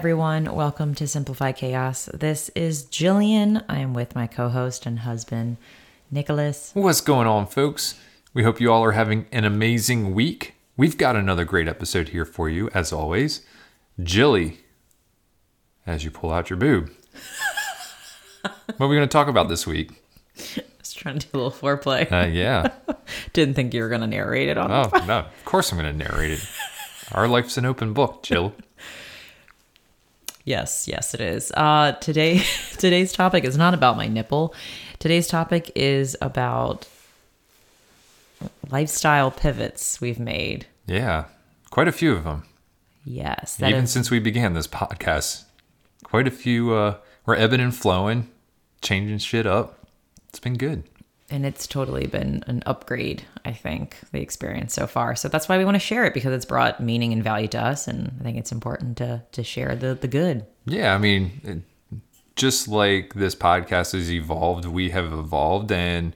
Everyone. Welcome to Simplify Chaos. This is Jillian. I am with my co host and husband, Nicholas. What's going on, folks? We hope you all are having an amazing week. We've got another great episode here for you, as always. Jilly, as you pull out your boob. what are we going to talk about this week? I was trying to do a little foreplay. Uh, yeah. Didn't think you were going to narrate it on Oh, no. Of course I'm going to narrate it. Our life's an open book, Jill. Yes, yes, it is. Uh, today, today's topic is not about my nipple. Today's topic is about lifestyle pivots we've made. Yeah. Quite a few of them. Yes, Even is- since we began this podcast, quite a few. Uh, we're ebbing and flowing, changing shit up. It's been good. And it's totally been an upgrade. I think the experience so far. So that's why we want to share it because it's brought meaning and value to us, and I think it's important to to share the the good. Yeah, I mean, just like this podcast has evolved, we have evolved, and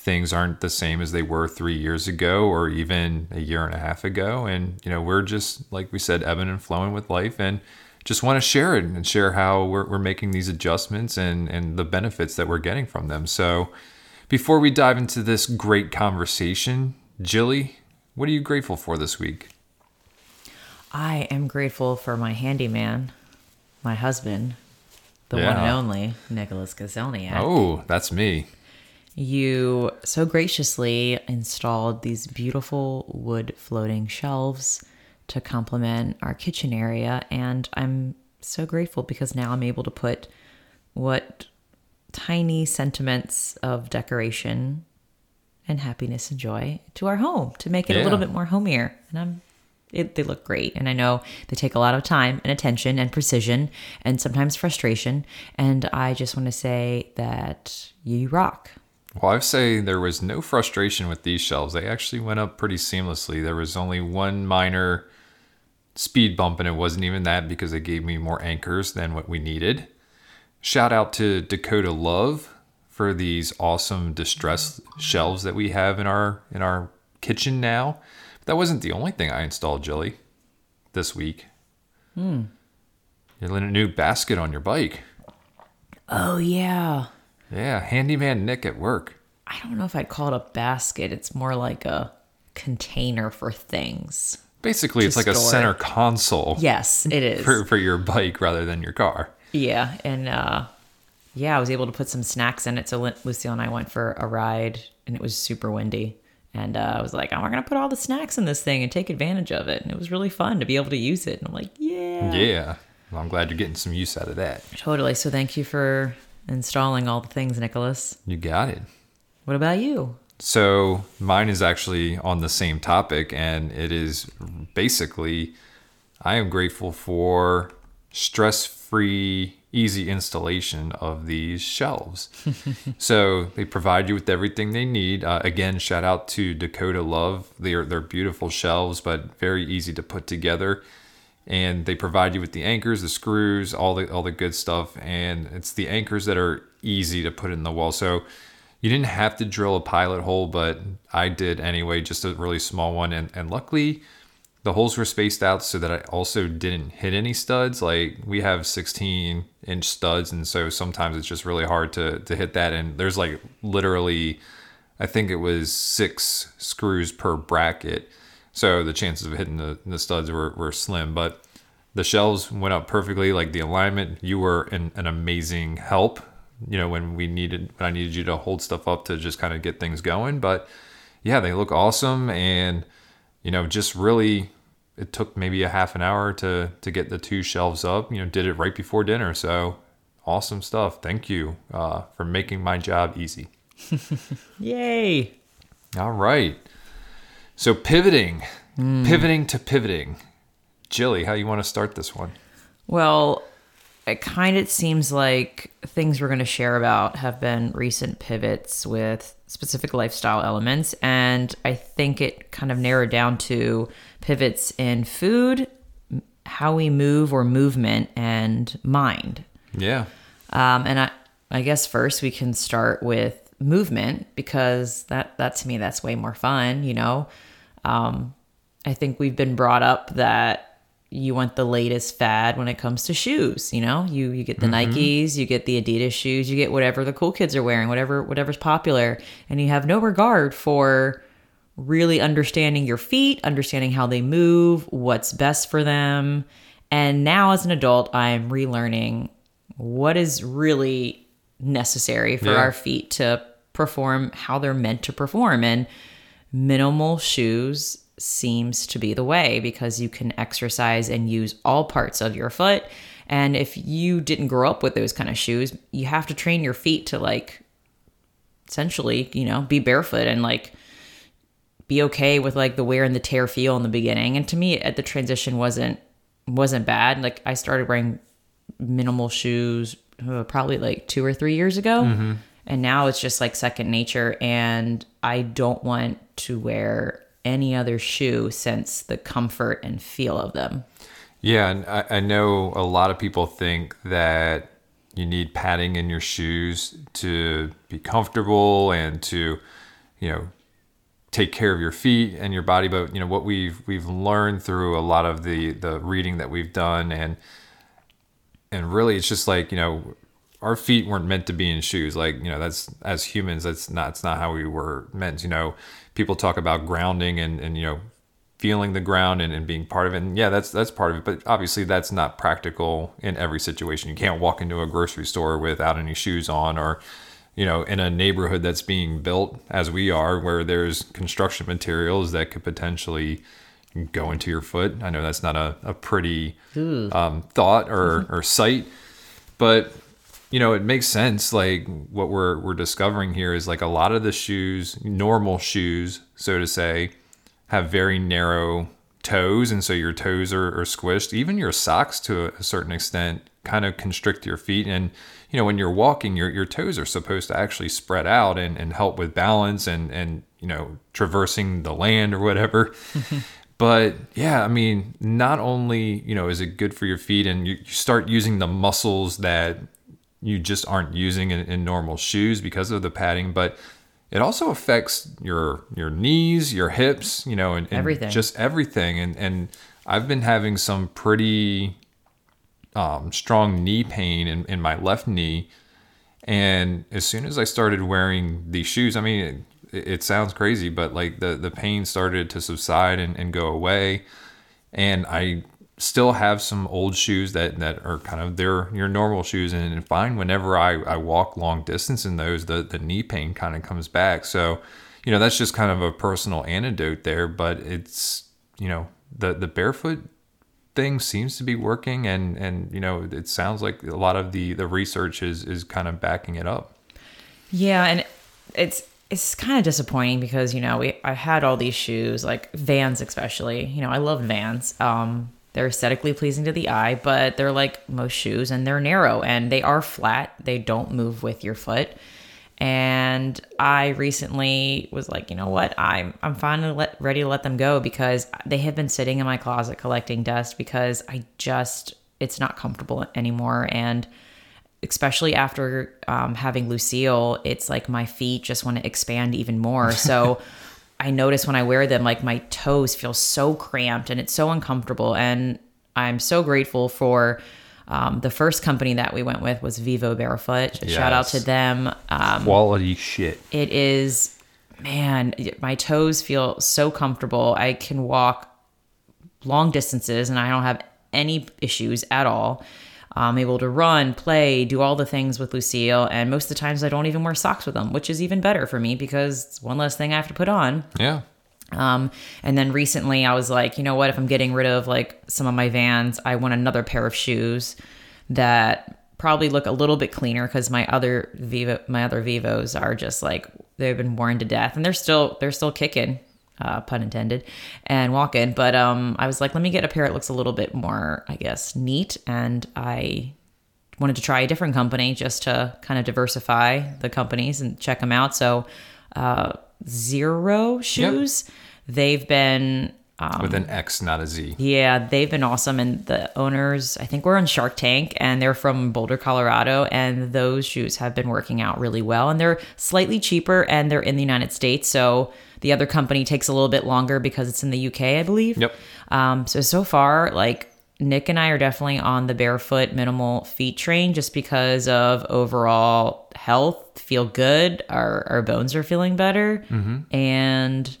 things aren't the same as they were three years ago or even a year and a half ago. And, you know, we're just, like we said, ebbing and flowing with life and just want to share it and share how we're, we're making these adjustments and, and the benefits that we're getting from them. So, before we dive into this great conversation, Jilly, what are you grateful for this week? I am grateful for my handyman, my husband, the one and only Nicholas Gazelniak. Oh, that's me. You so graciously installed these beautiful wood floating shelves to complement our kitchen area. And I'm so grateful because now I'm able to put what tiny sentiments of decoration and happiness and joy to our home to make it a little bit more homier. And I'm it, they look great. And I know they take a lot of time and attention and precision and sometimes frustration. And I just want to say that you rock. Well, I'd say there was no frustration with these shelves. They actually went up pretty seamlessly. There was only one minor speed bump, and it wasn't even that because they gave me more anchors than what we needed. Shout out to Dakota Love for these awesome distress shelves that we have in our in our kitchen now. But that wasn't the only thing I installed, Jilly, this week. Hmm. You're in a new basket on your bike. Oh, yeah. Yeah, handyman Nick at work. I don't know if I'd call it a basket. It's more like a container for things. Basically, it's like a center console. Yes, it is. for, for your bike rather than your car. Yeah, and uh, yeah, I was able to put some snacks in it. So Lu- Lucille and I went for a ride, and it was super windy. And uh, I was like, "Oh, we're gonna put all the snacks in this thing and take advantage of it." And it was really fun to be able to use it. And I'm like, "Yeah, Yeah. Well, I'm glad you're getting some use out of that. totally." So thank you for installing all the things, Nicholas. You got it. What about you? So mine is actually on the same topic, and it is basically I am grateful for stress free, easy installation of these shelves. so they provide you with everything they need. Uh, again, shout out to Dakota Love. They're, they're beautiful shelves, but very easy to put together. And they provide you with the anchors, the screws, all the all the good stuff. And it's the anchors that are easy to put in the wall. So you didn't have to drill a pilot hole, but I did anyway, just a really small one. And, and luckily, the holes were spaced out so that I also didn't hit any studs. Like we have 16 inch studs, and so sometimes it's just really hard to, to hit that. And there's like literally, I think it was six screws per bracket. So the chances of hitting the, the studs were, were slim, but the shelves went up perfectly. Like the alignment, you were an, an amazing help. You know, when we needed, when I needed you to hold stuff up to just kind of get things going. But yeah, they look awesome. And, you know, just really, it took maybe a half an hour to, to get the two shelves up, you know, did it right before dinner. So awesome stuff. Thank you uh, for making my job easy. Yay! All right. So pivoting, pivoting to pivoting. Jilly, how you want to start this one? Well, it kind of seems like things we're going to share about have been recent pivots with specific lifestyle elements. And I think it kind of narrowed down to pivots in food, how we move or movement, and mind. Yeah. Um, and I, I guess first we can start with movement because that, that to me, that's way more fun, you know? Um, I think we've been brought up that you want the latest fad when it comes to shoes. You know, you you get the Mm-hmm. Nikes, you get the Adidas shoes, you get whatever the cool kids are wearing, whatever whatever's popular, and you have no regard for really understanding your feet, understanding how they move, what's best for them. And now as an adult, I'm relearning what is really necessary for Yeah. our feet to perform how they're meant to perform and minimal shoes seems to be the way because you can exercise and use all parts of your foot. And if you didn't grow up with those kind of shoes you have to train your feet to like essentially you know be barefoot and like be okay with like the wear and the tear feel in the beginning. And to me at the transition wasn't wasn't bad. Like i started wearing minimal shoes uh, probably like two or three years ago. And now it's just like second nature. And i don't want to wear any other shoe since the comfort and feel of them? Yeah, and I, I know a lot of people think that you need padding in your shoes to be comfortable and to, you know, take care of your feet and your body. But you know what we've we've learned through a lot of the the reading that we've done and and really it's just like you know our feet weren't meant to be in shoes. Like you know that's as humans that's not it's not how we were meant you know people talk about grounding and and you know feeling the ground and, and being part of it and yeah that's that's part of it but obviously that's not practical in every situation. You can't walk into a grocery store without any shoes on or you know in a neighborhood that's being built as we are where there's construction materials that could potentially go into your foot. I know that's not a, a pretty um, thought or, or sight but you know it makes sense like what we're we're discovering here is like a lot of the shoes normal shoes so to say have very narrow toes and so your toes are, are squished. Even your socks to a, certain extent kind of constrict your feet and you know when you're walking your, your toes are supposed to actually spread out and, and help with balance and and you know traversing the land or whatever. But yeah i mean not only you know is it good for your feet and you start using the muscles that you just aren't using in, in normal shoes because of the padding but it also affects your your knees your hips you know and, and Everything. just everything. And and i've been having some pretty um, strong knee pain in, in my left knee. And as soon as i started wearing these shoes i mean it, it sounds crazy but like the the pain started to subside and, and go away. And i still have some old shoes that that are kind of they're your normal shoes and, and fine whenever i i walk long distance in those the the knee pain kind of comes back so you know that's just kind of a personal antidote there but it's you know the the barefoot thing seems to be working and and you know it sounds like a lot of the the research is is kind of backing it up Yeah, and it's it's kind of disappointing because you know we I had all these shoes like Vans especially. You know I love Vans. Um, they're aesthetically pleasing to the eye, but they're like most shoes and they're narrow and they are flat. They don't move with your foot. And I recently was like, you know what? I'm I'm finally let, ready to let them go because they have been sitting in my closet collecting dust because I just it's not comfortable anymore and especially after um, having Lucille, it's like my feet just want to expand even more. So I notice when I wear them, like my toes feel so cramped and it's so uncomfortable. And I'm so grateful for um, the first company that we went with was Vivo Barefoot. Shout out to them. Um, quality shit it is, man, my toes feel so comfortable. I can walk long distances and I don't have any issues at all. I'm able to run, play, do all the things with Lucille, and most of the times I don't even wear socks with them, which is even better for me because it's one less thing I have to put on. yeah Um, and then recently I was like, you know what? If I'm getting rid of like some of my vans, I want another pair of shoes that probably look a little bit cleaner because my other Vivo, my other Vivos are just like they've been worn to death, and they're still they're still kicking, uh, pun intended, and walk in. But um, I was like, let me get a pair that looks a little bit more, I guess, neat, and I wanted to try a different company just to kind of diversify the companies and check them out. So, uh, Xero Shoes, they've been with an X, not a Z. yeah, they've been awesome. And the owners, I think we're on Shark Tank and they're from Boulder, Colorado. And those shoes have been working out really well. And they're slightly cheaper and they're in the United States. So the other company takes a little bit longer because it's in the UK, I believe. Yep. Um, so, so far, like Nick and I are definitely on the barefoot minimal feet train just because of overall health, feel good, our, our bones are feeling better. And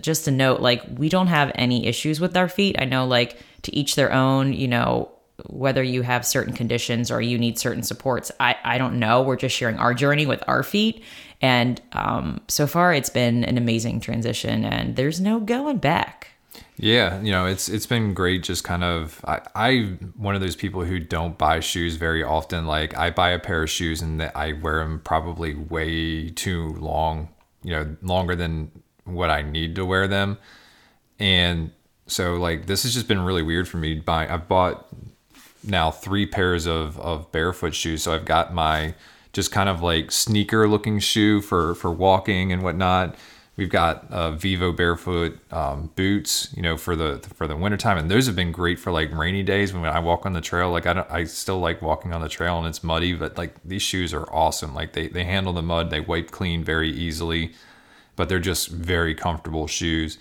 just a note like we don't have any issues with our feet i know like to each their own you know whether you have certain conditions or you need certain supports i i don't know we're just sharing our journey with our feet and um so far it's been an amazing transition and there's no going back Yeah, you know, it's it's been great. Just kind of, I I one of those people who don't buy shoes very often. Like I buy a pair of shoes and I wear them probably way too long. You know, longer than what I need to wear them. And so like this has just been really weird for me. Buy I've bought now three pairs of of barefoot shoes. So I've got my just kind of like sneaker looking shoe for for walking and whatnot. We've got uh, Vivo barefoot um, boots, you know, for the for the wintertime, and those have been great for like rainy days when I walk on the trail. Like I don't, I still like walking on the trail and it's muddy, but like these shoes are awesome. Like they they handle the mud, they wipe clean very easily, but they're just very comfortable shoes.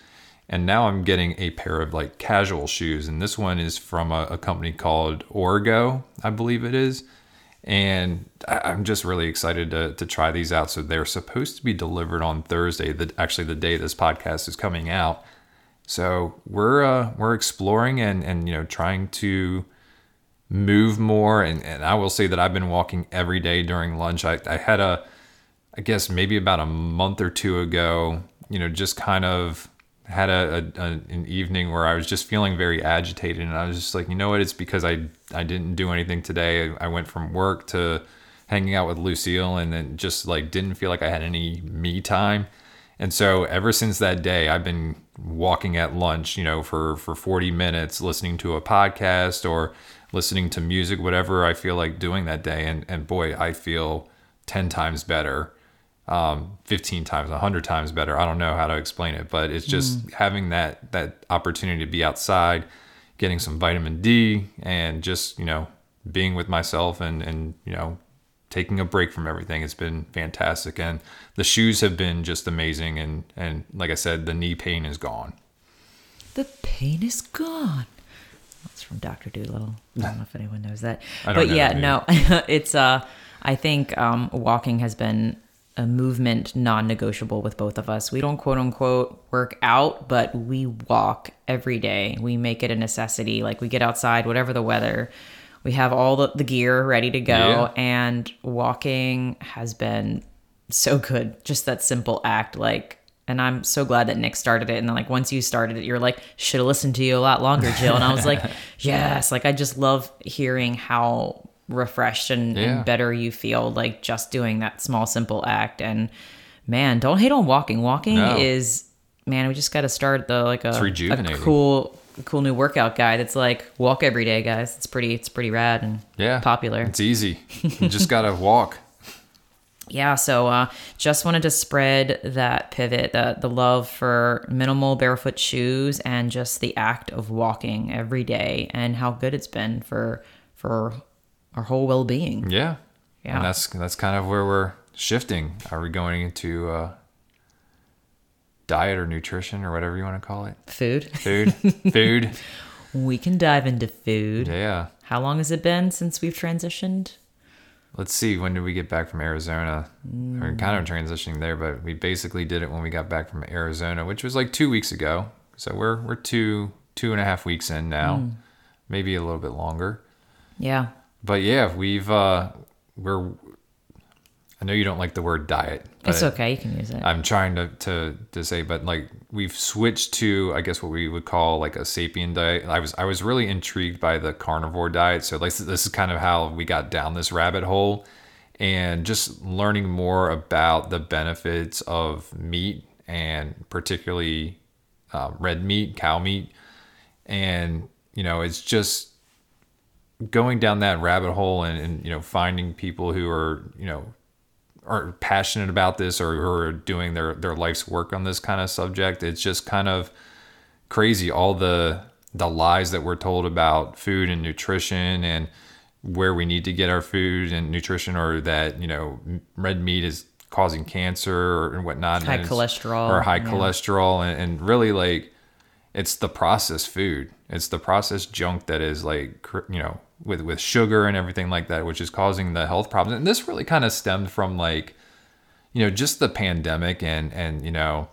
And now I'm getting a pair of like casual shoes, and this one is from a, a company called Orgo, I believe it is and I- I'm just really excited to, to try these out. So they're supposed to be delivered on Thursday, the actually the day this podcast is coming out. So we're uh, we're exploring and and you know trying to move more. And and I will say that I've been walking every day during lunch. I, I had a I guess maybe about a month or two ago, you know, just kind of had a, a, an evening where I was just feeling very agitated, and I was just like, you know what? It's because I I didn't do anything today. I went from work to hanging out with Lucille, and then just like didn't feel like I had any me time. And so ever since that day, I've been walking at lunch, you know, for for 40 minutes, listening to a podcast or listening to music, whatever I feel like doing that day. And and boy, I feel 10 times better um, 15 times, 100 times better. I don't know how to explain it, but it's just having that that opportunity to be outside, getting some vitamin D, and just you know being with myself and and you know taking a break from everything. It's been fantastic, and the shoes have been just amazing. And and like I said, the knee pain is gone. the pain is gone that's from dr Dolittle i don't know if anyone knows that but know yeah that no it's uh i think um walking has been a movement non-negotiable with both of us. We don't quote unquote work out but we walk every day. We make it a necessity. Like we get outside whatever the weather. We have all the, the gear ready to go. Yeah. and walking has been so good. Just that simple act like and i'm so glad that nick started it. And then like once you started it you're like should have listened to you a lot longer jill. And i was like yes. Like i just love hearing how refreshed and, Yeah. and better you feel like just doing that small simple act and man don't hate on walking walking No. is man we just got to start the like a, a cool cool new workout guy that's like walk every day guys it's pretty it's pretty rad and Yeah, popular It's easy. You just gotta walk. yeah so uh just wanted to spread that pivot the the love for minimal barefoot shoes and just the act of walking every day and how good it's been for for our whole well-being Yeah. Yeah. And that's that's kind of where we're shifting. Are we going into uh, diet or nutrition or whatever you want to call it? food Food, food. we can dive into food Yeah. how long has it been since we've transitioned Let's see. When did we get back from Arizona? We're kind of transitioning there, but we basically did it when we got back from Arizona, which was like two weeks ago. So we're we're two two and a half weeks in now, maybe a little bit longer. yeah But yeah, we've uh, we're. I know you don't like the word diet. But it's okay you can use it I'm trying to, to to say, but like we've switched to I guess what we would call like a sapien diet. I was I was really intrigued by the carnivore diet, so like this is kind of how we got down this rabbit hole, and just learning more about the benefits of meat and particularly uh, red meat, cow meat, and you know it's just going down that rabbit hole and, and you know finding people who are you know are passionate about this or who are doing their their life's work on this kind of subject it's just kind of crazy all the the lies that we're told about food and nutrition and where we need to get our food and nutrition or that you know red meat is causing cancer or and whatnot High and cholesterol, or high yeah. cholesterol and, and really like it's the processed food it's the processed junk that is like you know with with sugar and everything like that which is causing the health problems. And this really kind of stemmed from like you know just the pandemic and and you know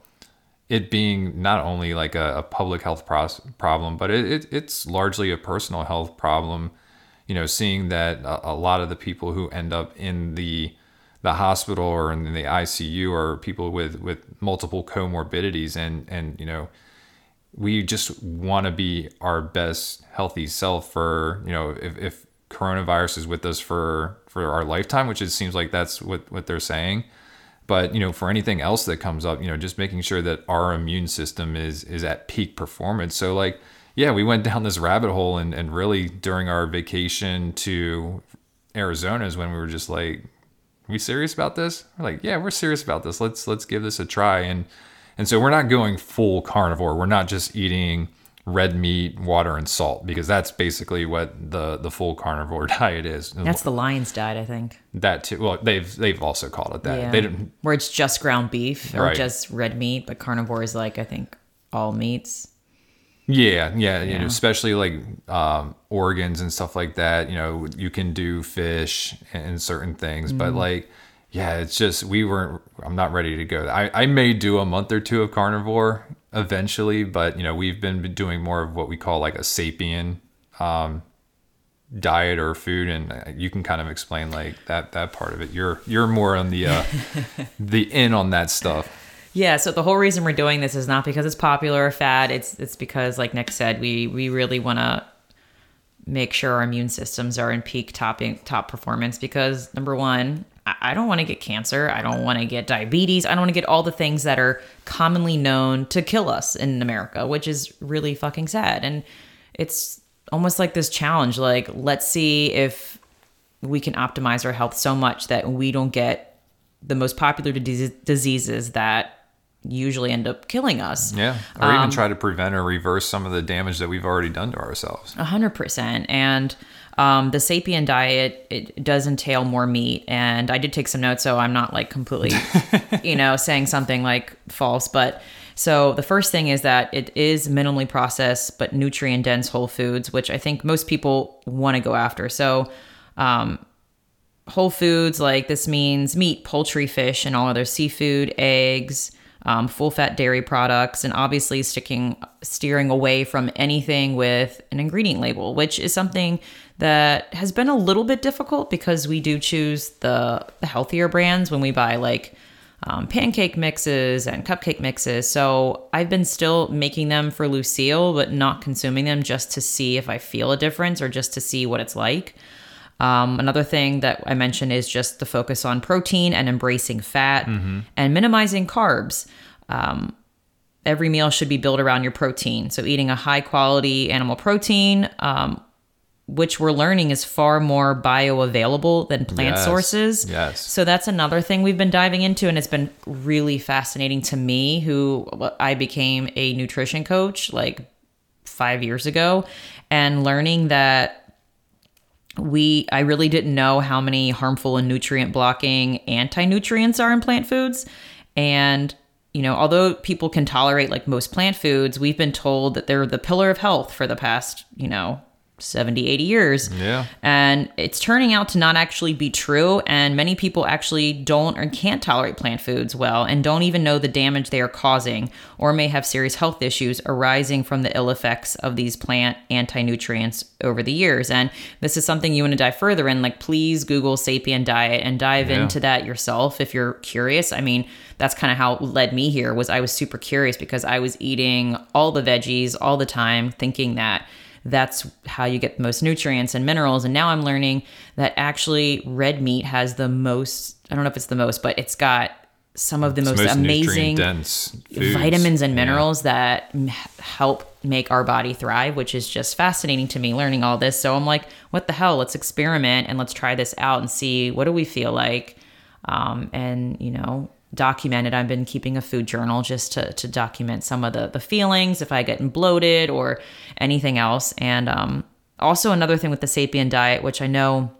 it being not only like a, a public health problem but it, it it's largely a personal health problem. You know seeing that a, a lot of the people who end up in the the hospital or in the ICU are people with with multiple comorbidities and and you know we just want to be our best healthy self for you know if, if coronavirus is with us for for our lifetime which it seems like that's what what they're saying. But you know for anything else that comes up you know just making sure that our immune system is is at peak performance. So like yeah we went down this rabbit hole and and really during our vacation to arizona is when we were just like we serious about this? We're like yeah we're serious about this. Let's let's give this a try. And and so we're not going full carnivore we're not just eating red meat water and salt because that's basically what the the full carnivore diet is That's the lion's diet, I think. that too well they've they've also called it that Yeah. they didn't Where it's just ground beef or Right. just red meat, but carnivore is like I think all meats. Yeah, yeah, you know, Yeah. especially like um, organs and stuff like that. You know, you can do fish and certain things, but like, yeah, it's just we weren't. I'm not ready to go. I I may do a month or two of carnivore eventually, but you know, we've been doing more of what we call like a sapien um, diet or food, and uh, you can kind of explain like that that part of it. You're you're more on the uh, the in on that stuff. Yeah, so the whole reason we're doing this is not because it's popular or fad. It's it's because, like Nick said, we we really want to make sure our immune systems are in peak topping top performance. Because number one, I, don't want to get cancer. I don't want to get diabetes. I don't want to get all the things that are commonly known to kill us in America, which is really fucking sad. And it's almost like this challenge. Like, let's see if we can optimize our health so much that we don't get the most popular dis- diseases that usually end up killing us. Yeah, or even um, try to prevent or reverse some of the damage that we've already done to ourselves. A hundred percent. And um, the sapien diet it does entail more meat, and I did take some notes, so I'm not like completely, you know, saying something like false. But so the first thing is that it is minimally processed but nutrient dense whole foods, which I think most people want to go after. So um, whole foods like this means meat, poultry, fish, and all other seafood, eggs, um, full fat dairy products, and obviously sticking steering away from anything with an ingredient label, which is something that has been a little bit difficult because we do choose the, the healthier brands when we buy like um, pancake mixes and cupcake mixes. So I've been still making them for Lucille, but not consuming them just to see if I feel a difference or just to see what it's like. Um, another thing that I mentioned is just the focus on protein and embracing fat and minimizing carbs. Um, every meal should be built around your protein. So, eating a high quality animal protein, um, which we're learning is far more bioavailable than plant Yes, sources. yes. So, that's another thing we've been diving into, and it's been really fascinating to me, who I became a nutrition coach like five years ago, and learning that we I really didn't know how many harmful and nutrient blocking anti-nutrients are in plant foods. And you know although people can tolerate like most plant foods we've been told that they're the pillar of health for the past you know 70 80 years. Yeah. and it's turning out to not actually be true. And many people actually don't or can't tolerate plant foods well and don't even know the damage they are causing or may have serious health issues arising from the ill effects of these plant anti-nutrients over the years. And this is something you want to dive further in. Like please google sapien diet and dive Yeah. into that yourself if you're curious. I mean that's kind of how it led me here was i was super curious because i was eating all the veggies all the time thinking that that's how you get the most nutrients and minerals. And now I'm learning that actually red meat has the most, I don't know if it's the most, but it's got some of the most, most amazing nutrient-dense vitamins and Yeah. minerals that m- help make our body thrive, which is just fascinating to me learning all this. So I'm like, what the hell? Let's experiment and let's try this out and see what do we feel like. Um, and you know, documented. I've been keeping a food journal just to to document some of the the feelings if I get bloated or anything else. And um, also another thing with the Sapien diet, which I know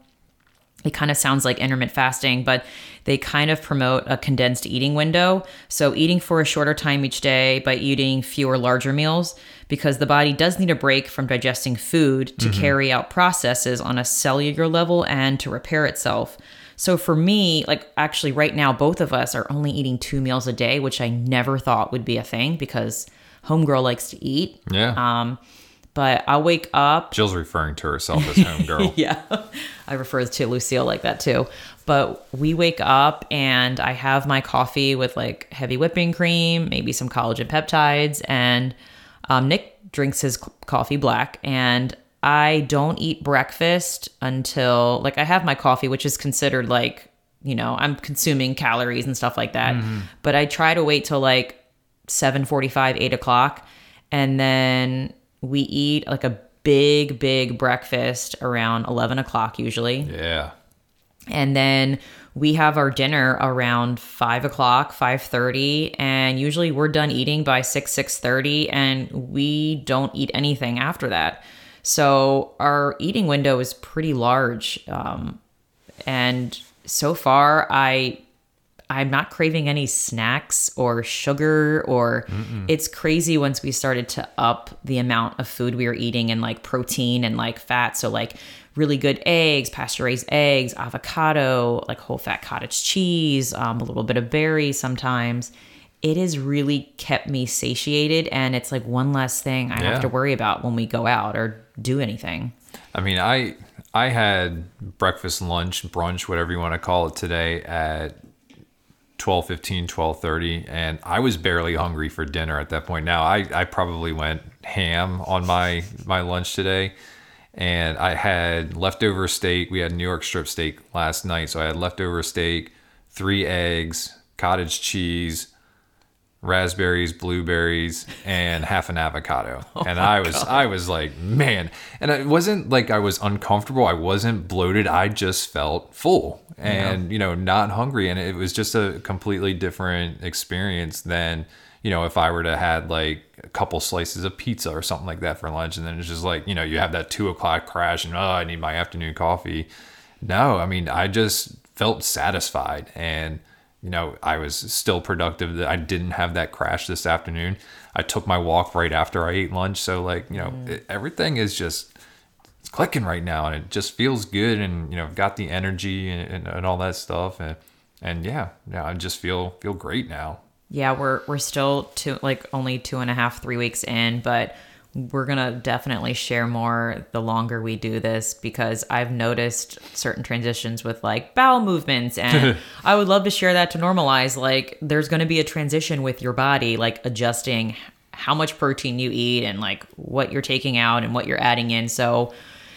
it kind of sounds like intermittent fasting, but they kind of promote a condensed eating window. So, eating for a shorter time each day by eating fewer larger meals, because the body does need a break from digesting food to mm-hmm. carry out processes on a cellular level and to repair itself. So, for me, like actually, right now, both of us are only eating two meals a day, which I never thought would be a thing because homegirl likes to eat. Yeah. Um, but I'll wake up. Jill's referring to herself as homegirl. yeah. I refer to Lucille like that too. But we wake up and I have my coffee with like heavy whipping cream, maybe some collagen peptides, and um, Nick drinks his coffee black. And I don't eat breakfast until like I have my coffee, which is considered like you know I'm consuming calories and stuff like that. Mm-hmm. But I try to wait till like seven forty five, eight o'clock, and then we eat like a big, big breakfast around 11 o'clock usually. Yeah. And then we have our dinner around 5 o'clock 5.30 and usually we're done eating by 6 6.30 and we don't eat anything after that so our eating window is pretty large um, and so far i I'm not craving any snacks or sugar or Mm-mm. it's crazy once we started to up the amount of food we were eating and like protein and like fat. So like really good eggs, pasture raised eggs, avocado, like whole fat cottage cheese, um, a little bit of berry sometimes. It has really kept me satiated and it's like one less thing I yeah. have to worry about when we go out or do anything. I mean, I I had breakfast, lunch, brunch, whatever you want to call it today at 12 15 12 30 and i was barely hungry for dinner at that point now i, I probably went ham on my my lunch today and i had leftover steak we had new york strip steak last night so i had leftover steak three eggs cottage cheese raspberries, blueberries, and half an avocado. Oh and I was God. I was like, man. And it wasn't like I was uncomfortable. I wasn't bloated. I just felt full and, yeah. you know, not hungry. And it was just a completely different experience than, you know, if I were to had like a couple slices of pizza or something like that for lunch. And then it's just like, you know, you have that two o'clock crash and oh, I need my afternoon coffee. No, I mean, I just felt satisfied and you know, I was still productive. I didn't have that crash this afternoon. I took my walk right after I ate lunch. So like, you know, mm. it, everything is just it's clicking right now, and it just feels good. And you know, I've got the energy and, and, and all that stuff, and and yeah, yeah, I just feel feel great now. Yeah, we're we're still two like only two and a half, three weeks in, but we're going to definitely share more the longer we do this because I've noticed certain transitions with like bowel movements and I would love to share that to normalize like there's going to be a transition with your body like adjusting how much protein you eat and like what you're taking out and what you're adding in so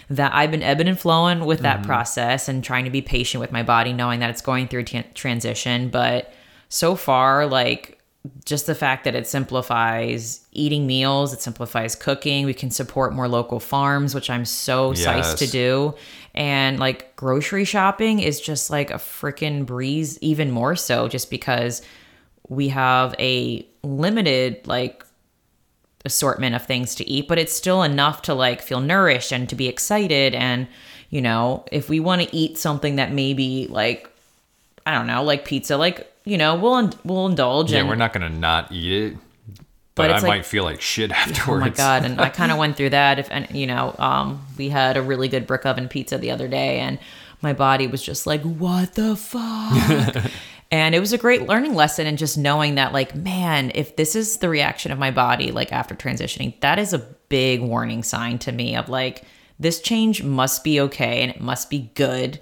that I've been ebbing and flowing with that mm-hmm. process and trying to be patient with my body knowing that it's going through t- transition but so far like just the fact that it simplifies eating meals, it simplifies cooking. We can support more local farms, which I'm so yes. psyched to do. And like grocery shopping is just like a freaking breeze, even more so, just because we have a limited like assortment of things to eat, but it's still enough to like feel nourished and to be excited. And, you know, if we want to eat something that maybe like, I don't know, like pizza, like you know, we'll we'll indulge. Yeah, and, we're not gonna not eat it, but, but I like, might feel like shit afterwards. Oh my god! And I kind of went through that. If and you know, um, we had a really good brick oven pizza the other day, and my body was just like, "What the fuck." and it was a great learning lesson and just knowing that like man if this is the reaction of my body like after transitioning that is a big warning sign to me of like this change must be okay and it must be good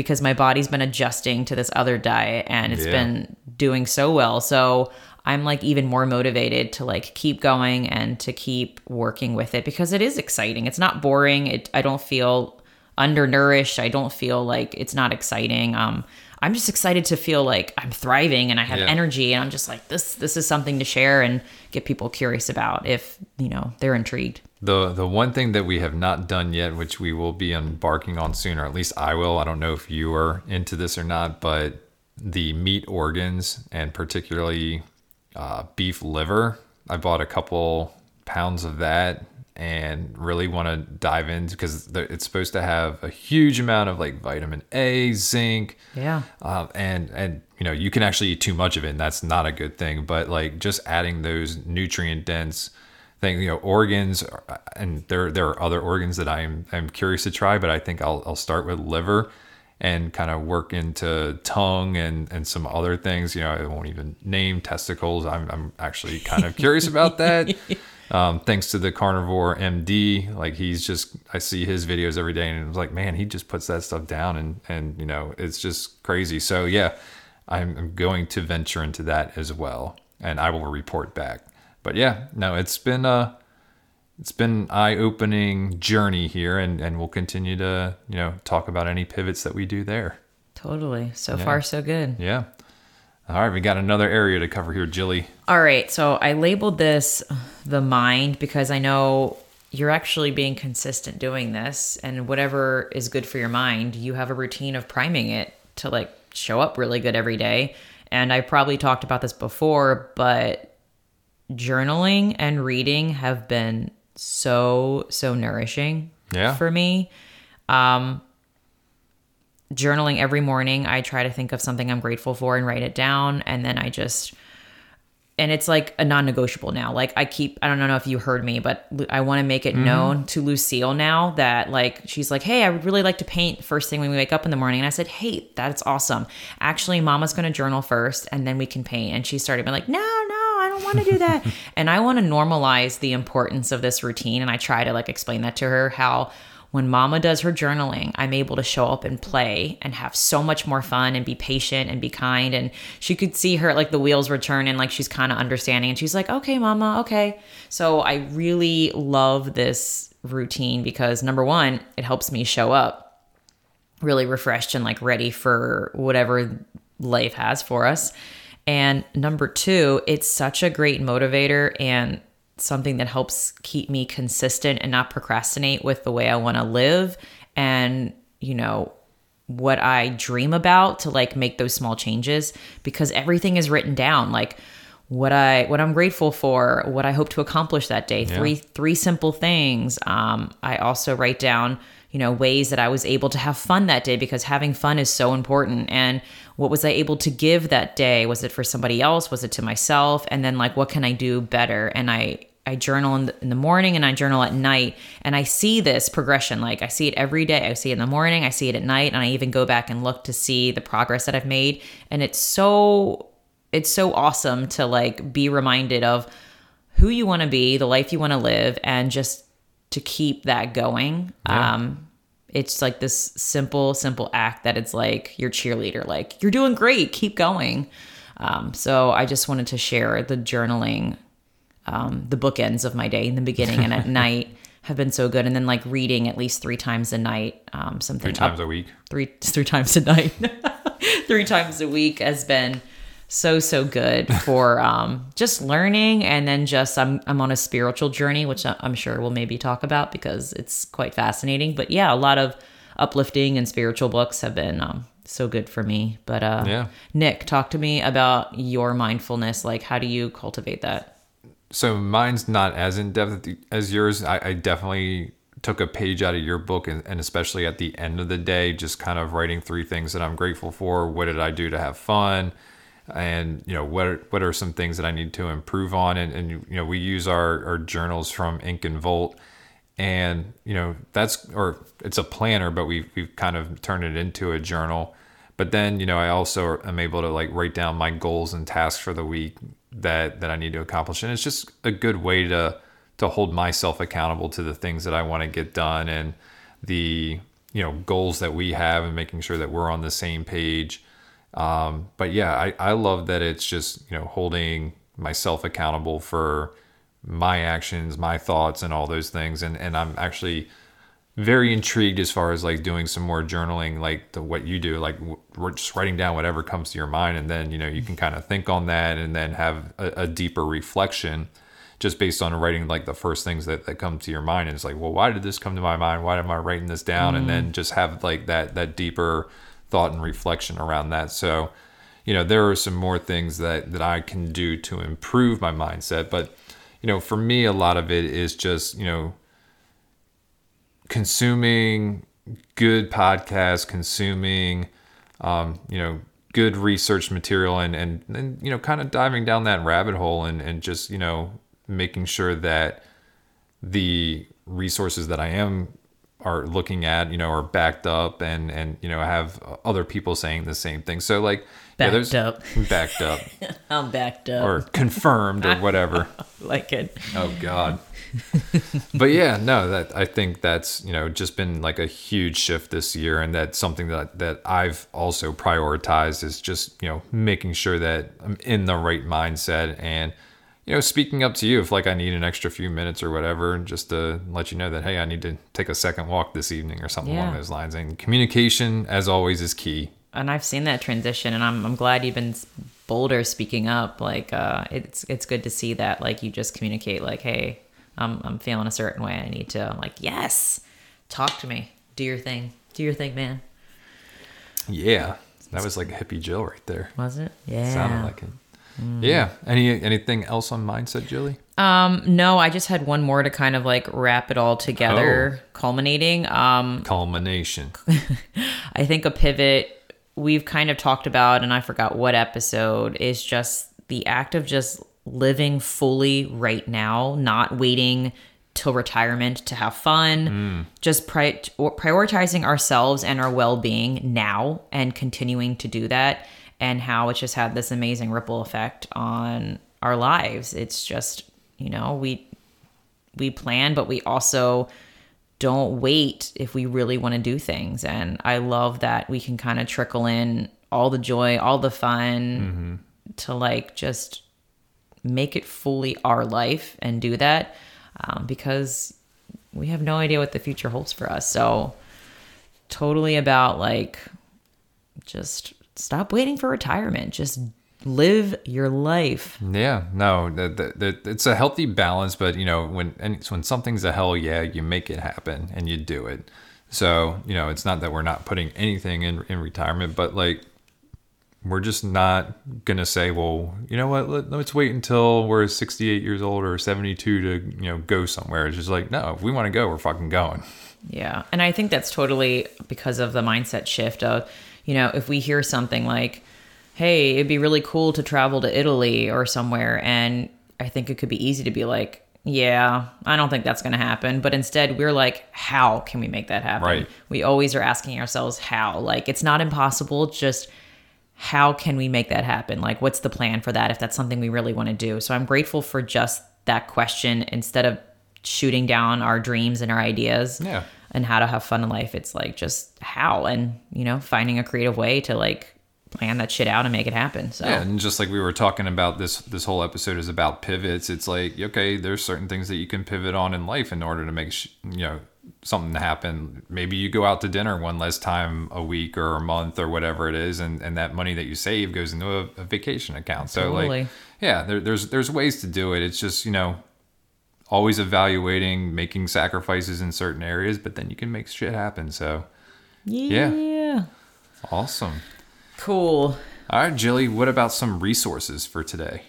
because my body's been adjusting to this other diet and it's yeah. been doing so well. So I'm like even more motivated to like keep going and to keep working with it because it is exciting. It's not boring. It I don't feel undernourished. I don't feel like it's not exciting. Um, I'm just excited to feel like I'm thriving and I have Yeah. energy and I'm just like this this is something to share and get people curious about if, you know, they're intrigued. The the one thing that we have not done yet, which we will be embarking on soon, or at least I will. I don't know if you are into this or not, but the meat organs and particularly uh, beef liver. I bought a couple pounds of that and really want to dive into because it's supposed to have a huge amount of like vitamin A, zinc, Yeah. um, and and you know you can actually eat too much of it and that's not a good thing but like just adding those nutrient dense things you know organs and there there are other organs that i'm i'm curious to try but i think i'll, I'll start with liver and kind of work into tongue and and some other things you know i won't even name testicles i'm, I'm actually kind of curious about that um, thanks to the carnivore MD. Like he's just, I see his videos every day, and it's like, man, he just puts that stuff down, and and you know, it's just crazy. So yeah, I'm, I'm going to venture into that as well, and I will report back. But yeah, no, it's been a, it's been eye opening journey here, and and we'll continue to you know talk about any pivots that we do there. Totally. So far so good. Yeah. All right, we got another area to cover here, Jilly. All right, so I labeled this the mind because I know you're actually being consistent doing this, and whatever is good for your mind, you have a routine of priming it to like show up really good every day. And I probably talked about this before, but journaling and reading have been so, so nourishing Yeah. for me. Um, journaling every morning, I try to think of something I'm grateful for and write it down. And then I just, and it's like a non-negotiable now. Like I keep, I don't know if you heard me, but I want to make it known to Lucille now that like she's like, hey, I would really like to paint first thing when we wake up in the morning. And I said, hey, that's awesome. Actually, Mama's going to journal first, and then we can paint. And she started being like, no, no, don't want to do that. and I want to normalize the importance of this routine. And I try to like explain that to her how when mama does her journaling, I'm able to show up and play and have so much more fun and be patient and be kind. And she could see her like the wheels were turning, like she's kind of understanding. And she's like, okay, mama, okay. So I really love this routine because number one, it helps me show up really refreshed and like ready for whatever life has for us. And number two, it's such a great motivator and something that helps keep me consistent and not procrastinate with the way I want to live and, you know, what I dream about to like make those small changes because everything is written down like what I what I'm grateful for, what I hope to accomplish that day. Three three simple things. Um I also write down you know ways that I was able to have fun that day because having fun is so important and what was I able to give that day? Was it for somebody else? Was it to myself? And then like what can I do better? And I I journal in the, in the morning and I journal at night. And I see this progression. Like I see it every day. I see it in the morning. I see it at night. And I even go back and look to see the progress that I've made. And it's so it's so awesome to like be reminded of who you want to be the life you want to live and just to keep that going. Yeah. um it's like this simple simple act that it's like your cheerleader like you're doing great keep going. Um, so i just wanted to share the journaling um, the bookends of my day in the beginning and at night have been so good. And then like reading at least three times a night um, something Three up- times a week. three three times a night. Three times a week has been so so good for um just learning and then just I'm I'm on a spiritual journey which I'm sure we'll maybe talk about because it's quite fascinating but yeah a lot of uplifting and spiritual books have been um so good for me but uh Yeah. Nick talk to me about your mindfulness like how do you cultivate that so mine's not as in depth as yours. I, I definitely took a page out of your book, and, and especially at the end of the day, just kind of writing three things that I'm grateful for. What did I do to have fun? And you know what are, what are some things that I need to improve on? And, and you know we use our, our journals from Ink and Volt, and you know that's or it's a planner, but we've we've kind of turned it into a journal. But then you know I also am able to like write down my goals and tasks for the week that that I need to accomplish, and it's just a good way to to hold myself accountable to the things that I want to get done and the you know goals that we have and making sure that we're on the same page. Um, but yeah, I, I love that it's just you know holding myself accountable for my actions, my thoughts, and all those things. And and I'm actually very intrigued as far as like doing some more journaling, like the, what you do, like w- we're just writing down whatever comes to your mind, and then you know you can kind of think on that, and then have a, a deeper reflection, just based on writing like the first things that, that come to your mind. And it's like, well, why did this come to my mind? Why am I writing this down? And then just have like that that deeper thought and reflection around that. So, you know, there are some more things that that I can do to improve my mindset, but you know, for me, a lot of it is just you know consuming good podcasts, consuming, um, you know, good research material and, and, and, you know, kind of diving down that rabbit hole and, and just, you know, making sure that the resources that I am are looking at, you know, are backed up and, and, you know, have other people saying the same thing. So like, Backed yeah, up. backed up I'm backed up. or confirmed or whatever. like it. Oh God. but yeah, no, that I think that's you know just been like a huge shift this year, and that's something that that I've also prioritized is just you know making sure that I'm in the right mindset and you know speaking up to you if like I need an extra few minutes or whatever, just to let you know that hey, I need to take a second walk this evening or something along those lines. And communication, as always, is key. and I've seen that transition, and I'm I'm glad you've been bolder speaking up. Like, uh, it's it's good to see that. Like, you just communicate. Like, hey, I'm I'm feeling a certain way. I need to. I'm like, yes, talk to me. Do your thing. Do your thing, man. Yeah, that was like a hippie Jill right there. Was it? Yeah. Sounded like it. Yeah. Any anything else on mindset, Julie? Um, no, I just had one more to kind of like wrap it all together, culminating. Um, Culmination. I think a pivot we've kind of talked about, and I forgot what episode, is just the act of just living fully right now, not waiting till retirement to have fun, just pri- prioritizing ourselves and our well being now and continuing to do that, and how it's just had this amazing ripple effect on our lives. It's just, you know, we we plan, but we also don't wait if we really want to do things. And I love that we can kind of trickle in all the joy, all the fun to like just make it fully our life and do that um, because we have no idea what the future holds for us. So, totally about like just stop waiting for retirement. Just live your life. Yeah, no, that, that, that, it's a healthy balance, but you know, when and when something's a hell yeah, you make it happen and you do it. So you know, it's not that we're not putting anything in in retirement, but like we're just not gonna say, well, you know what, Let, let's wait until we're 68 years old or 72 to you know go somewhere. It's just like, no, if we want to go, we're fucking going. Yeah. And I think that's totally because of the mindset shift of, you know, if we hear something like, hey, it'd be really cool to travel to Italy or somewhere. And I think it could be easy to be like, yeah, I don't think that's going to happen. But instead, we're like, how can we make that happen? Right. We always are asking ourselves, how? Like, it's not impossible. Just how can we make that happen? Like, what's the plan for that if that's something we really want to do? So I'm grateful for just that question instead of shooting down our dreams and our ideas Yeah. And how to have fun in life. It's like just how and, you know, finding a creative way to like plan that shit out and make it happen. So, Yeah, and just like we were talking about this this whole episode is about pivots. It's like okay, there's certain things that you can pivot on in life in order to make sh- you know something happen. Maybe you go out to dinner one less time a week or a month or whatever it is, and, and that money that you save goes into a, a vacation account. So Totally. like, yeah, there, there's there's ways to do it. It's just you know always evaluating, making sacrifices in certain areas, but then you can make shit happen. So yeah. awesome. Cool. All right, Jilly, what about some resources for today?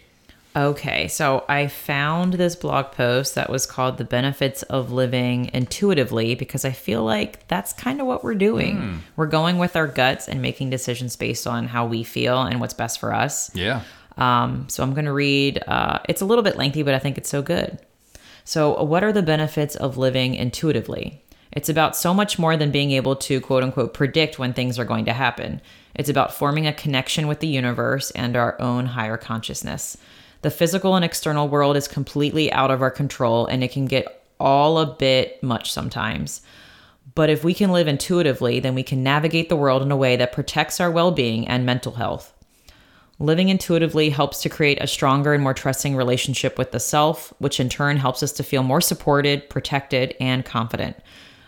Okay, so I found this blog post that was called The Benefits of Living Intuitively because I feel like that's kind of what we're doing. We're going with our guts and making decisions based on how we feel and what's best for us. Yeah. Um, so I'm going to read, uh, it's a little bit lengthy, but I think it's so good. So, what are the benefits of living intuitively? It's about so much more than being able to quote unquote predict when things are going to happen. It's about forming a connection with the universe and our own higher consciousness. The physical and external world is completely out of our control and it can get all a bit much sometimes. But if we can live intuitively, then we can navigate the world in a way that protects our well being and mental health. Living intuitively helps to create a stronger and more trusting relationship with the self, which in turn helps us to feel more supported, protected, and confident.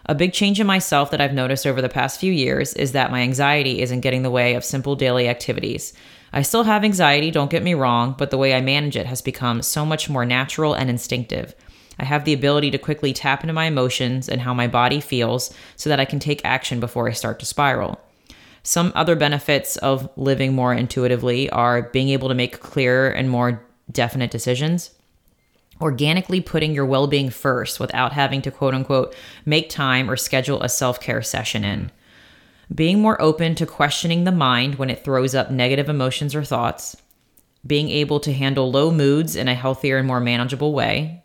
A big change in myself that I've noticed over the past few years is that my anxiety isn't getting in the way of simple daily activities. I still have anxiety, don't get me wrong, but the way I manage it has become so much more natural and instinctive. I have the ability to quickly tap into my emotions and how my body feels so that I can take action before I start to spiral. Some other benefits of living more intuitively are being able to make clearer and more definite decisions, organically putting your well being first without having to quote unquote make time or schedule a self care session in, being more open to questioning the mind when it throws up negative emotions or thoughts, being able to handle low moods in a healthier and more manageable way,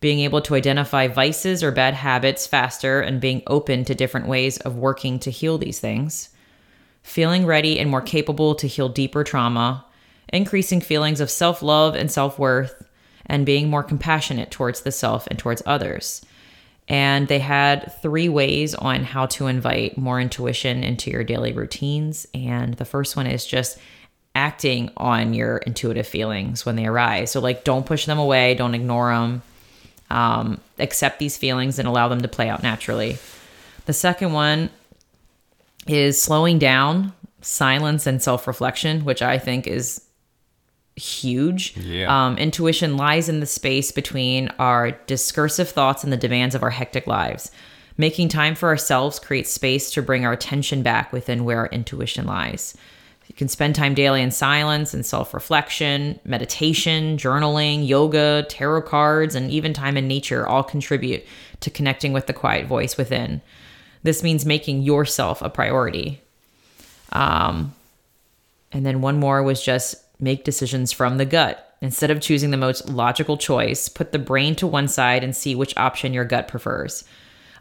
being able to identify vices or bad habits faster and being open to different ways of working to heal these things, feeling ready and more capable to heal deeper trauma, increasing feelings of self love and self worth, and being more compassionate towards the self and towards others. And they had three ways on how to invite more intuition into your daily routines. And the first one is just acting on your intuitive feelings when they arise. So, like, don't push them away, don't ignore them. Um, accept these feelings and allow them to play out naturally. The second one is slowing down, silence, and self reflection, which I think is huge. Yeah. Um, intuition lies in the space between our discursive thoughts and the demands of our hectic lives. Making time for ourselves creates space to bring our attention back within where our intuition lies. You can spend time daily in silence and self reflection, meditation, journaling, yoga, tarot cards, and even time in nature all contribute to connecting with the quiet voice within. This means making yourself a priority. Um, and then one more was just make decisions from the gut. Instead of choosing the most logical choice, put the brain to one side and see which option your gut prefers.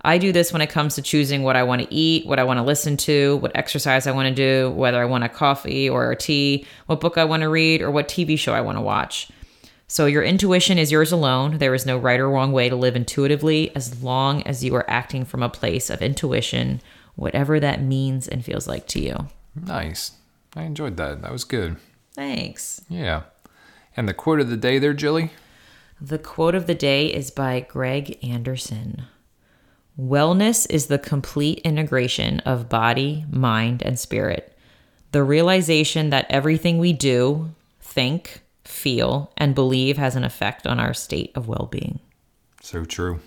I do this when it comes to choosing what I want to eat, what I want to listen to, what exercise I want to do, whether I want a coffee or a tea, what book I want to read, or what TV show I want to watch. So, your intuition is yours alone. There is no right or wrong way to live intuitively as long as you are acting from a place of intuition, whatever that means and feels like to you. Nice. I enjoyed that. That was good. Thanks. Yeah. And the quote of the day there, Jilly? The quote of the day is by Greg Anderson. Wellness is the complete integration of body, mind, and spirit. The realization that everything we do, think, feel, and believe has an effect on our state of well being. So true.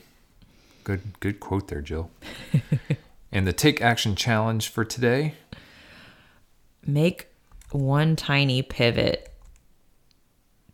Good good quote there, Jill. and the take action challenge for today? Make one tiny pivot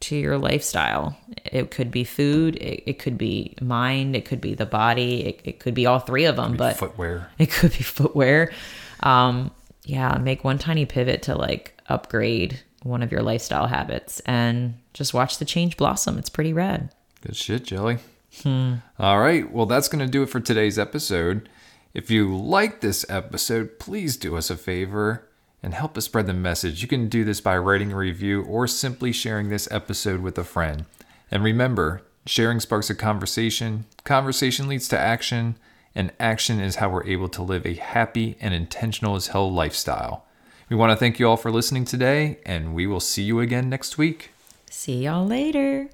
to your lifestyle. It could be food, it, it could be mind, it could be the body, it, it could be all three of them, but Footwear. it could be footwear. Um, yeah, make one tiny pivot to like upgrade one of your lifestyle habits and just watch the change blossom. It's pretty rad. Good shit, Jelly. Hmm. All right. Well, that's going to do it for today's episode. If you like this episode, please do us a favor and help us spread the message. You can do this by writing a review or simply sharing this episode with a friend. And remember, sharing sparks a conversation, conversation leads to action, and action is how we're able to live a happy and intentional as hell lifestyle. We want to thank you all for listening today, and we will see you again next week. See y'all later.